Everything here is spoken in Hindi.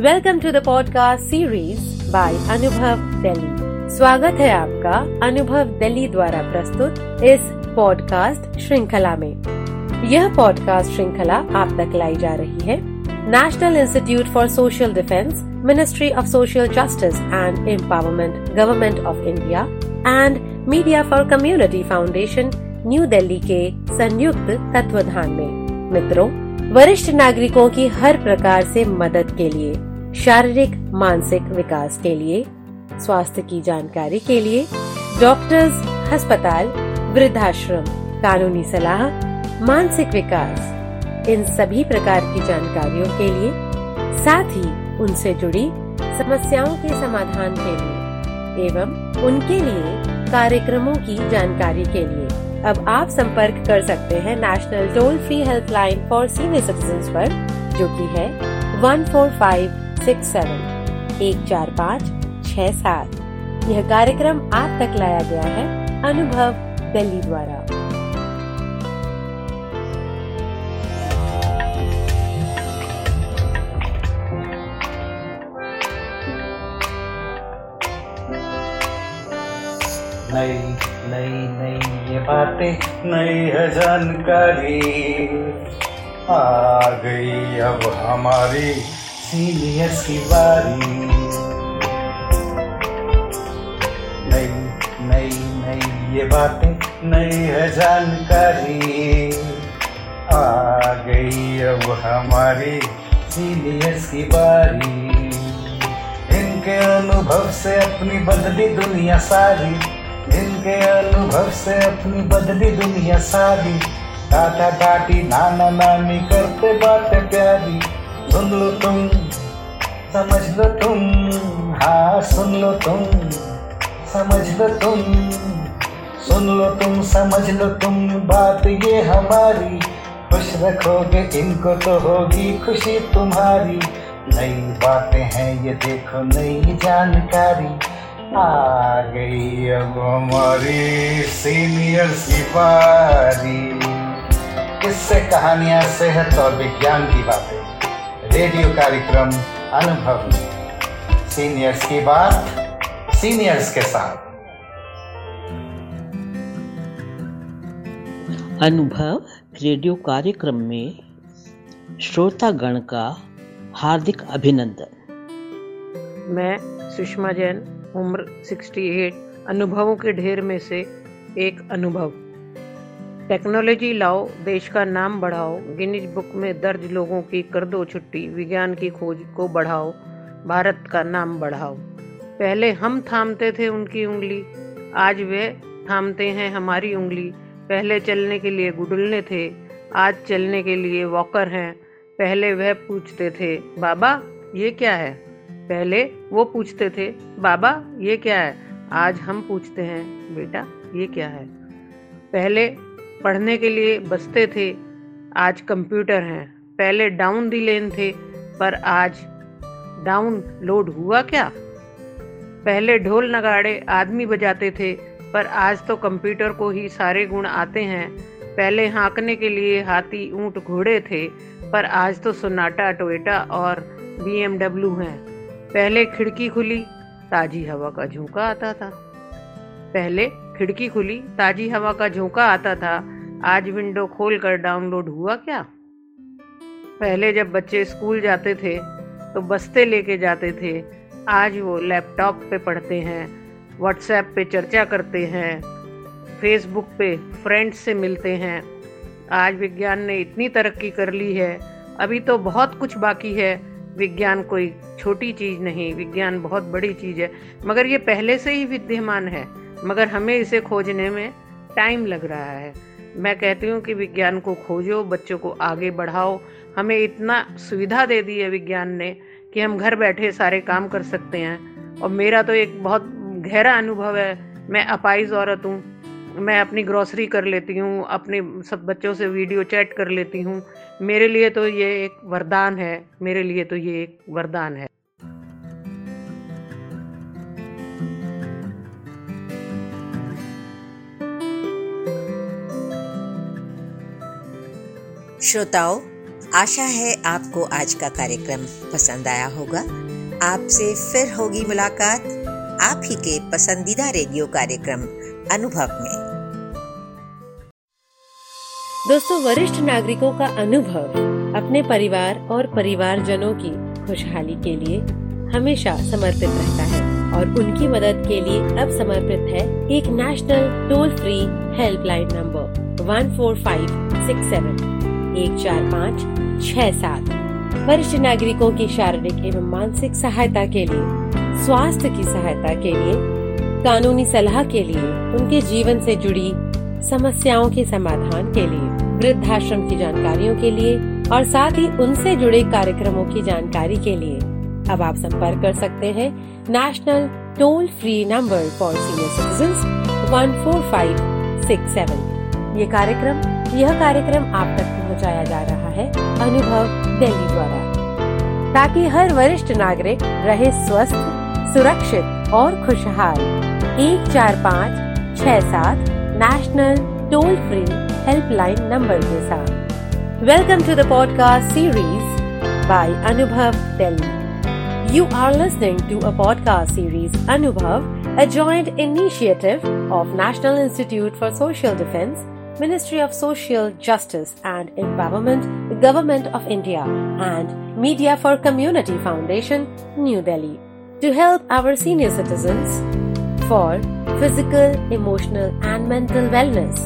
Welcome to the podcast series by Anubhav Delhi स्वागत है आपका अनुभव दिल्ली द्वारा प्रस्तुत इस पॉडकास्ट श्रृंखला में यह पॉडकास्ट श्रृंखला आप तक लाई जा रही है National Institute for Social Defence Ministry of Social Justice and Empowerment Government of India and Media for Community Foundation New Delhi के संयुक्त तत्वाधान में मित्रों वरिष्ठ नागरिकों की हर प्रकार से मदद के लिए शारीरिक, मानसिक विकास के लिए, स्वास्थ्य की जानकारी के लिए, डॉक्टर्स अस्पताल, वृद्धाश्रम, कानूनी सलाह, मानसिक विकास, इन सभी प्रकार की जानकारियों के लिए, साथ ही उनसे जुड़ी समस्याओं के समाधान के लिए, एवं उनके लिए कार्यक्रमों की जानकारी के लिए। अब आप संपर्क कर सकते हैं national toll free helpline for senior citizen पर, जो कि है one four five six seven एक चार पाँच छ सात यह कार्यक्रम आप तक लाया गया है अनुभव दिल्ली द्वारा नई नई नई ये बातें नई है जानकारी आ गई अब हमारी सीनियर्स की बारी नई नई नई ये बातें नई है जानकारी आ गई अब हमारी सीनियर्स की बारी। इनके अनुभव से अपनी बदली दुनिया सारी इनके अनुभव से अपनी बदली दुनिया सारी। दादा दादी, नाना नानी करते बातें प्यारी। सुन लो तुम, समझ लो तुम हाँ सुन लो तुम, समझ लो तुम, सुन लो तुम, समझ लो तुम, बात ये हमारी, खुश रखोगे इनको तो होगी खुशी तुम्हारी, नई बातें हैं ये देखो नई जानकारी, आ गई अब हमारी सीनियर सिपारी किससे कहानियाँ सेहत और विज्ञान की बातें। रेडियो कार्यक्रम अनुभव। सीनियर्स की बात सीनियर्स के साथ। अनुभव रेडियो कार्यक्रम में श्रोतागण का हार्दिक अभिनंदन। मैं सुषमा जैन उम्र 68 अनुभवों के ढेर में से एक अनुभव। टेक्नोलॉजी लाओ, देश का नाम बढ़ाओ, गिनीज बुक में दर्ज लोगों की कर दो छुट्टी, विज्ञान की खोज को बढ़ाओ, भारत का नाम बढ़ाओ। पहले हम थामते थे उनकी उंगली, आज वे थामते हैं हमारी उंगली। पहले चलने के लिए गुडुलने थे, आज चलने के लिए वॉकर हैं। पहले वह पूछते थे, बाबा, ये क्या है? पहले वो पूछते थे, बाबा, ये क्या है? आज हम पूछते हैं, बेटा, ये क्या है? पहले पढ़ने के लिए बसते थे। आज कंप्यूटर हैं। पहले डाउन दी लेन थे, पर आज डाउन लोड हुआ क्या? पहले ढोल नगाड़े आदमी बजाते थे, पर आज तो कंप्यूटर को ही सारे गुण आते हैं। पहले हाँकने के लिए हाथी ऊँट घोड़े थे, पर आज तो सोनाटा, टोयोटा और बी हैं। पहले खिड़की खुली, ताजी हवा का झोंका आता था। पहले खिड़की खुली, ताजी हवा का झोंका आता था। आज विंडो खोल कर डाउनलोड हुआ क्या? पहले जब बच्चे स्कूल जाते थे तो बस्ते लेके जाते थे। आज वो लैपटॉप पे पढ़ते हैं व्हाट्सएप पे चर्चा करते हैं फेसबुक पे फ्रेंड्स से मिलते हैं। आज विज्ञान ने इतनी तरक्की कर ली है। अभी तो बहुत कुछ बाकी है। विज्ञान कोई छोटी चीज़ नहीं, विज्ञान बहुत बड़ी चीज़ है। मगर ये पहले से ही विद्यमान है। मगर हमें इसे खोजने में टाइम लग रहा है। मैं कहती हूँ कि विज्ञान को खोजो, बच्चों को आगे बढ़ाओ। हमें इतना सुविधा दे दी है विज्ञान ने कि हम घर बैठे सारे काम कर सकते हैं। और मेरा तो एक बहुत गहरा अनुभव है। मैं अपाइज औरत हूँ। मैं अपनी ग्रॉसरी कर लेती हूँ, अपने सब बच्चों से वीडियो चैट कर लेती हूँ। मेरे लिए तो ये एक वरदान है। मेरे लिए तो ये एक वरदान है। श्रोताओं, आशा है आपको आज का कार्यक्रम पसंद आया होगा। आपसे फिर होगी मुलाकात, आप ही के पसंदीदा रेडियो कार्यक्रम अनुभव में। दोस्तों, वरिष्ठ नागरिकों का अनुभव अपने परिवार और परिवारजनों की खुशहाली के लिए हमेशा समर्पित रहता है और उनकी मदद के लिए अब समर्पित है एक national toll free helpline number one four five six seven एक चार पाँच, छह सात। वरिष्ठ नागरिकों की शारीरिक एवं मानसिक सहायता के लिए, स्वास्थ्य की सहायता के लिए, कानूनी सलाह के लिए, उनके जीवन से जुड़ी समस्याओं के समाधान के लिए, वृद्धाश्रम की जानकारियों के लिए और साथ ही उनसे जुड़े कार्यक्रमों की जानकारी के लिए। अब आप संपर्क कर सकते हैं national toll free number for senior citizen one four five six seven ये कार्यक्रम, यह कार्यक्रम आप तक पहुँचाया जा रहा है अनुभव दिल्ली द्वारा। ताकि हर वरिष्ठ नागरिक रहे स्वस्थ सुरक्षित और खुशहाल। एक चार पाँच छह सात national toll free helpline number के साथ। Welcome to the podcast series by Anubhav Delhi You are listening to a podcast series Anubhav, a joint initiative of National Institute for Social Defense, Ministry of Social Justice and Empowerment, Government of India, and Media for Community Foundation, New Delhi, to help our senior citizens for physical, emotional, and mental wellness